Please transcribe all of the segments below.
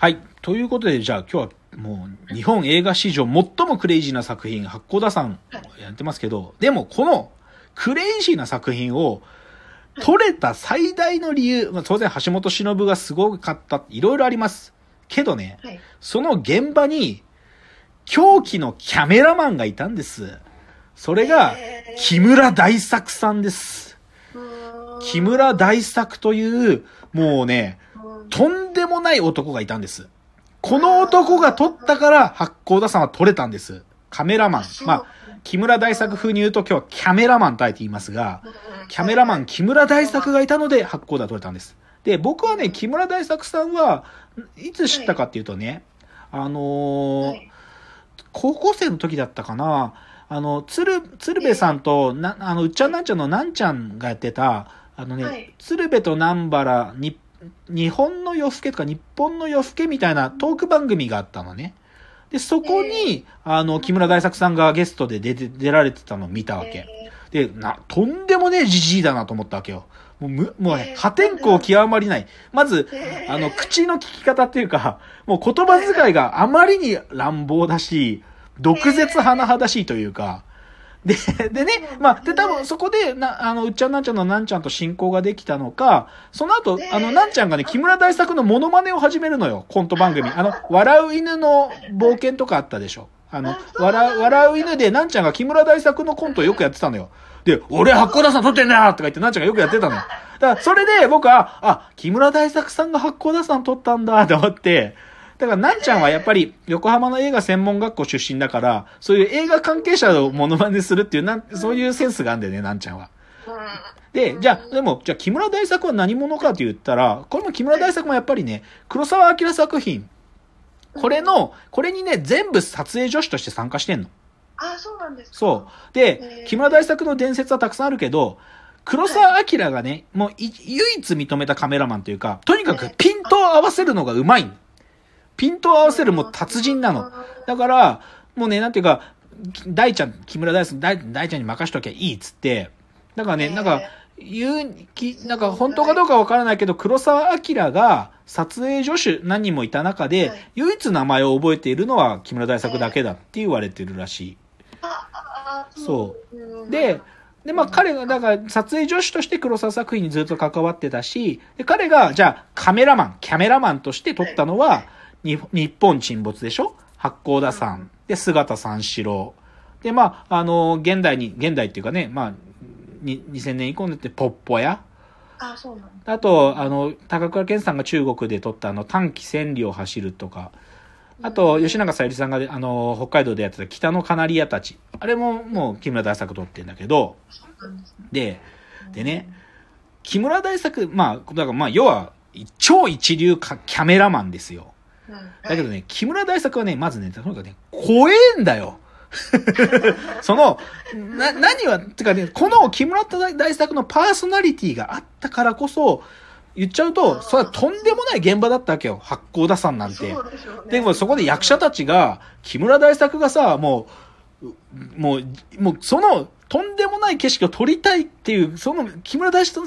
はい。ということで、じゃあ今日はもう日本映画史上最もクレイジーな作品、八甲田さんやってますけど、でもこのクレイジーな作品を撮れた最大の理由、まあ、当然橋本忍がすごかった、いろいろあります。けどね、はい。その現場に狂気のキャメラマンがいたんです。それがえー木村大作さんです。木村大作という、もうね、うんとんでもない男がいたんです。この男が撮ったから、八甲田さんは撮れたんです。カメラマン。まあ、木村大作風に言うと今日はキャメラマンとあえて言いますが、キャメラマン木村大作がいたので八甲田撮れたんです。で、僕はね、木村大作さんはいつ知ったかっていうとね、あのーはい高校生の時だったかな、あの、鶴、鶴瓶さんと、な、あの、うっちゃんなんちゃんのなんちゃんがやってた、あのね、はい鶴瓶と南原、に、日本の夜更けとか日本の夜更けみたいなトーク番組があったのね。で、そこに、あの、木村大作さんがゲストで出て、出られてたのを見たわけ。で、な、とんでもねえじじいだなと思ったわけよ。もうむ、もうねえー破天荒極まりない。まず、えーあの、口の聞き方っていうか、もう言葉遣いがあまりに乱暴だし、毒舌甚だしいというか、で、でね、まあ、で、多分そこで、な、あの、うっちゃんなんちゃんのなんちゃんと親交ができたのか、その後、あの、なんちゃんがね、木村大作のモノマネを始めるのよ、コント番組。あの、笑う犬の冒険とかあったでしょ。あの、笑う、笑う犬で、なんちゃんが木村大作のコントをよくやってたのよ。で、俺八甲田さん撮ってんだよとか言って、なんちゃんがよくやってたのよ。だから、それで僕は、あ、木村大作さんが八甲田さん撮ったんだ、と思って、だから、なんちゃんはやっぱり、横浜の映画専門学校出身だから、そういう映画関係者をモノマネするっていう、なん、そういうセンスがあるんだよね、なんちゃんは。で、じゃあ、でも、じゃあ、木村大作は何者かって言ったら、これも木村大作もやっぱりね、黒沢明作品。これの、これにね、全部撮影助手として参加してんの。あ、そうなんですか。そう。で木村大作の伝説はたくさんあるけど、黒沢明がね、もうい唯一認めたカメラマンというか、とにかくピントを合わせるのがうまいのピントを合わせるもう達人なの。だから、もうね、なんていうか、大ちゃん、木村大輔、大大ちゃんに任しときゃいいっつって、だからね、なんか、言う、きなんか本当かどうかわからないけど、黒沢明が撮影助手何人もいた中ではい、唯一名前を覚えているのは木村大作だけだって言われてるらしい。あそう。う。んで、で、まあ彼が、だから撮影助手として黒沢作品にずっと関わってたし、で、彼が、じゃあカメラマン、キャメラマンとして撮ったのは、に日本沈没でしょ？八甲田山。で、姿三四郎。で、まあ、あの、現代に、現代っていうかね、まあ、に2000年以降になってポッポや、あ、そうなんだ。あと、あの、高倉健さんが中国で撮ったあの、短期千里を走るとか、あと、吉永小百合さんが、あの、北海道でやってた北のカナリアたち。あれももう木村大作撮ってんだけど、で。で、でね、木村大作、まあ、だからまあ、要は、超一流かキャメラマンですよ。うんだけどね、木村大作はね、まずね、とにかくね、怖えんだよ。その、な、何は、てかね、この木村大作のパーソナリティがあったからこそ、言っちゃうと、それはとんでもない現場だったわけよ。八甲田山なんて。でねでもそこで役者たちが、木村大作がさ、もう、もう、もうその、とんでもない景色を撮りたいっていう、その木村大作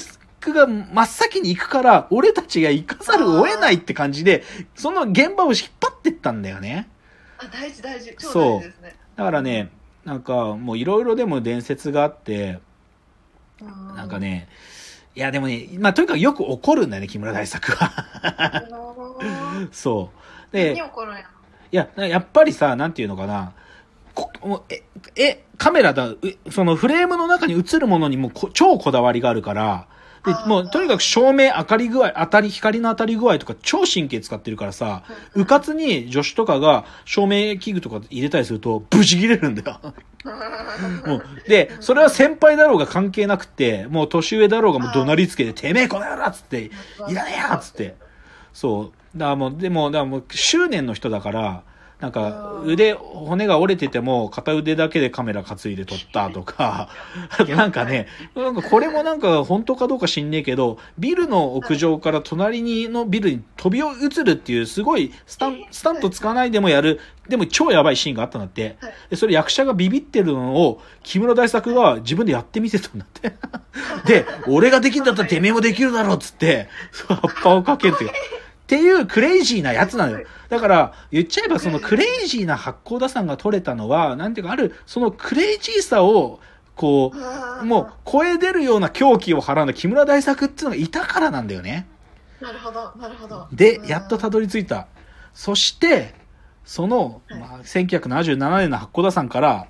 が真っ先に行くから、俺たちが行かざるを得ないって感じで、その現場を引っ張ってったんだよね。あ、大事大事。超そう大事ですね。だからね、なんかもういろいろでも伝説があって、うんなんか。ね、いやでもね、まあとにかくよく怒るんだよね、木村大作は。うん そう。で、いや、やっぱりさ、なんていうのかな。え、え、カメラだ、うそのフレームの中に映るものにもこ超こだわりがあるから、でもうとにかく照明、明かり具合、当たり、光の当たり具合とか超神経使ってるからさ、うかつに助手とかが照明器具とか入れたりすると、ブチ切れるんだよ。もうで、それは先輩だろうが関係なくて、もう年上だろうがもう怒鳴りつけて、てめえこの野郎っつって、いらねえよっつって。そう。だからもう、でも、だからもう執念の人だから、なんか腕、骨が折れてても片腕だけでカメラ担いで撮ったとか、あとなんかね、なんかこれもなんか本当かどうか知んねえけど、ビルの屋上から隣にのビルに飛び移るっていうすごいスタン、スタント使わないでもやる、でも超やばいシーンがあったんだって。はいで、それ役者がビビってるのを木村大作が自分でやってみてたんだって。で、俺ができんだったらてめえもできるだろうっつって、そう葉っぱをかけて。っっていうクレイジーなやつなのよ。だから、言っちゃえばそのクレイジーな八甲田山が取れたのは、なんていうか、ある、そのクレイジーさを、こう、もう、声出るような狂気を払うの木村大作っていうのがいたからなんだよね。なるほど、なるほど。でう、んやっとたどり着いた。そして、その、はいまあ、1977年の八甲田山から、は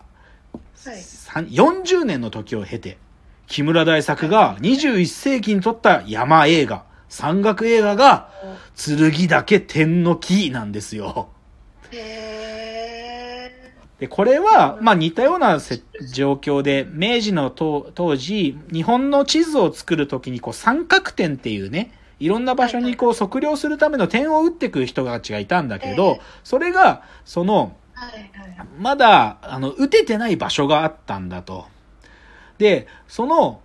い。さん40年の時を経て、木村大作が21世紀に撮った山映画、山岳映画が、剣岳天の木なんですよ。へで、これは、まあ似たようなせ状況で、明治の当当時、日本の地図を作るときに、こう三角点っていうね、いろんな場所にこう測量するための点を打っていく人たちがいたんだけえどえ、それが、その。まだ、あの、打ててない場所があったんだと。で、その、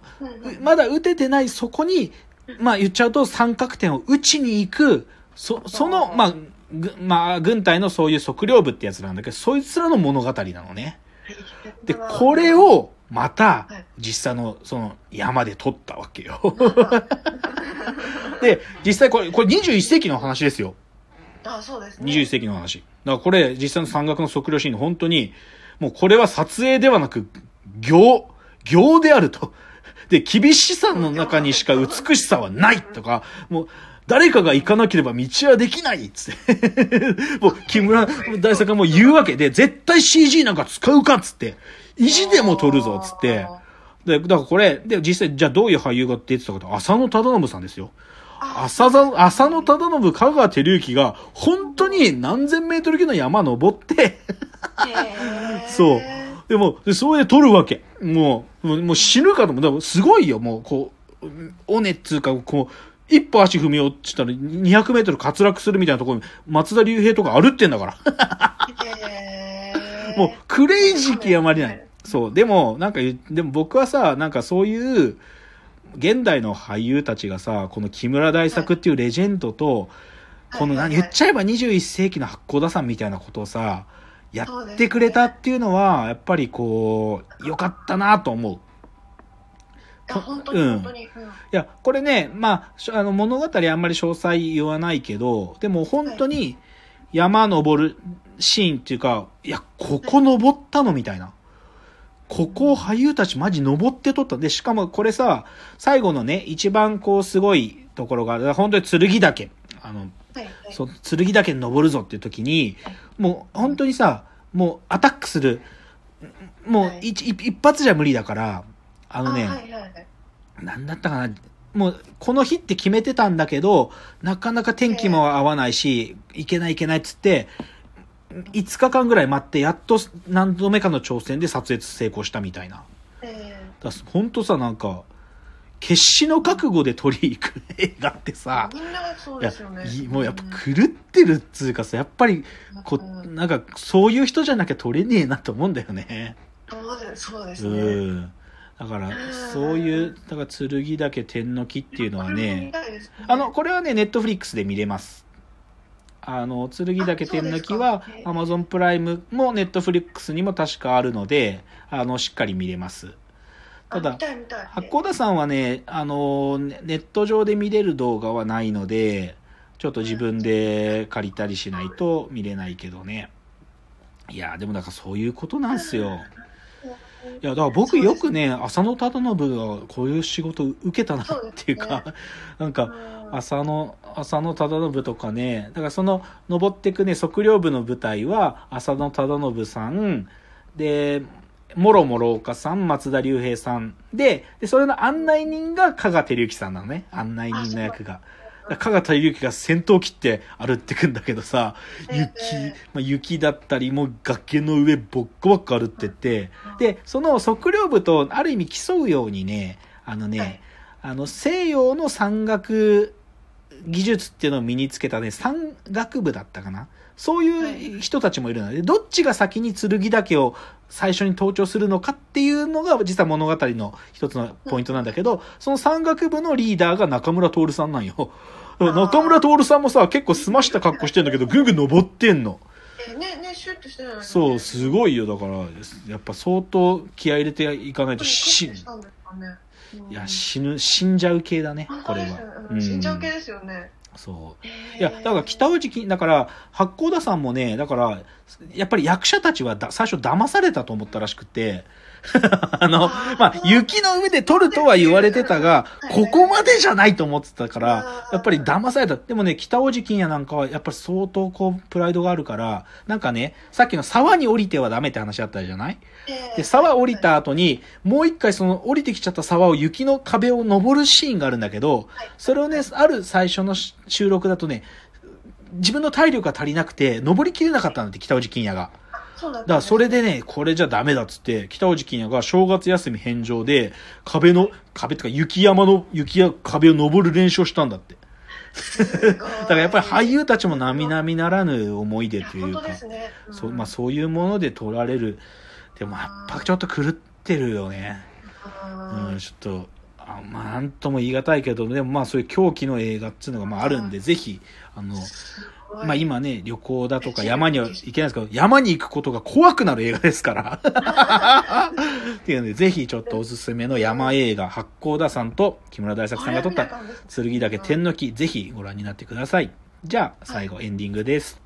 まだ打ててないそこに、まあ言っちゃうと三角点を打ちに行く、そ、その、まあ、ぐまあ、軍隊のそういう測量部ってやつなんだけど、そいつらの物語なのね。で、これ、を、またはい、実際の、その、山で撮ったわけよ。で、実際これ、これ21世紀の話ですよ。あ、そうですね。21世紀の話。だからこれ、実際の山岳の測量シーンの本当に、もうこれは撮影ではなく、行、行であると。で、厳しさの中にしか美しさはないとか、もう、誰かが行かなければ道はできないっつって。もう、木村大作がもう言うわけで、絶対 CG なんか使うかっつって。意地でも撮るぞっつって。で、だからこれ、で、実際、じゃあどういう俳優が出てたかと、浅野忠信さんですよ。浅田、浅野忠信、香川照之が、本当に何千メートル級の山登って、そうでも、でそれで撮るわけ。もう、もうもう死ぬかと思う。でもすごいよ、もう、こう、尾根っつうか、こう、一歩足踏み落ちたら200メートル滑落するみたいなところに、松田龍平とか歩ってんだから。もう、クレイジー極まりない。そう。でも、なんかでも僕はさ、なんかそういう、現代の俳優たちがさ、この木村大作っていうレジェンドと、この何、言っちゃえば21世紀の八甲田山みたいなことをさ、やってくれたっていうのは、やっぱりこう、良かったなと思う。にうん本当に。うんいや、これね、まあしあの、物語あんまり詳細言わないけど、でも本当に山登るシーンっていうか、いや、ここ登ったのみたいな。ここを俳優たちマジ登って撮った。で、しかもこれさ、最後のね、一番こうすごいところが、本当に剣岳。あの、はいはい。そう、剣岳に登るぞっていう時に、もう本当にさ、もうアタックする、もうはい。一,、一一発じゃ無理だから、あのね、あはいはいはい。なんだったかな。もう、この日って決めてたんだけど、なかなか天気も合わないし、いけないいけないっつって、5日間ぐらい待って、やっと何度目かの挑戦で撮影成功したみたいな。えだほんとさ、なんか、決死の覚悟で撮りに行く映画ってーさ、みんなそういやですよね。いもうやっぱ狂ってるっつうかさ、やっぱり、こうんなんか、そういう人じゃなきゃ撮れねえなと思うんだよね。そうですそうですうね。ん。だから、そういう、だから、剣岳天の木っていうのはね、ねあの、これはね、ネットフリックスで見れます。あの、剣岳天の木はアマゾンプライムもネットフリックスにも確かあるので、あの、しっかり見れます。ただ。八甲田さんはね、あの、ネネット上で見れる動画はないので、ちょっと自分で借りたりしないと見れないけどね。いや、でもだからそういうことなんすよ。いや、だから僕よくね、浅野忠信がこういう仕事受けたなっていうか、なんか、浅野、浅野忠信とかね、だからその、登ってくね、測量部の舞台は、浅野忠信さん、で、もろもろ岡さん、松田龍平さんで、で、それの案内人が加賀照之さんなのね、案内人の役が。加賀照之が先頭切って歩ってくんだけどさ、雪、まあ、雪だったり、もう崖の上ボッコボッコ歩ってって、で、その測量部とある意味競うようにね、あのね、はい。あの西洋の山岳技術っていうのを身につけたね、山岳部だったかな。そういう人たちもいるので、どっちが先に剣岳を最初に登頂するのかっていうのが実は物語の一つのポイントなんだけど、その山岳部のリーダーが中村徹さんなんよ。ー中村徹さんもさ、結構澄ました格好してんだけど、ぐんぐん登ってんの。えねねシュッとしてないそう、すごいよ。だから、やっぱ相当気合い入れていかないと死、したんですかねうんいや、死ぬ、死んじゃう系だね、これは。うん死んじゃう系ですよね。そう。いや、だから北尾金、だから、八甲田さんもね、だから、やっぱり役者たちはだ最初騙されたと思ったらしくて、あの、まあ、雪の上で撮るとは言われてたが、ここまでじゃないと思ってたから、やっぱり騙された。でもね、北尾金也なんかはやっぱり相当こう、プライドがあるから、なんかね、さっきの沢に降りてはダメって話あったじゃない？で、沢降りた後に、もう一回その降りてきちゃった沢を雪の壁を登るシーンがあるんだけど、それをね、ある最初の収録だとね、自分の体力が足りなくて、登りきれなかったんだって、北尾金也が。そだからそれでね、これじゃダメだっつって、北尾金也が正月休み返上で、壁の、壁ってか雪山の雪や壁を登る練習をしたんだって。だからやっぱり俳優たちも並々ならぬ思い出というか。そう、まあそういうもので撮られる。でもやっぱちょっと狂ってるよね。うんうん、ちょっと、あまあなんとも言い難いけど、でもまあそういう狂気の映画っていうのがまああるんで、ぜひ、あの、まあ今ね、旅行だとか山には行けないですけど、山に行くことが怖くなる映画ですから。っていうので、ぜひちょっとおすすめの山映画、八甲田さんと木村大作さんが撮った剣岳天の木、ぜひご覧になってください。じゃあ、最後エンディングです。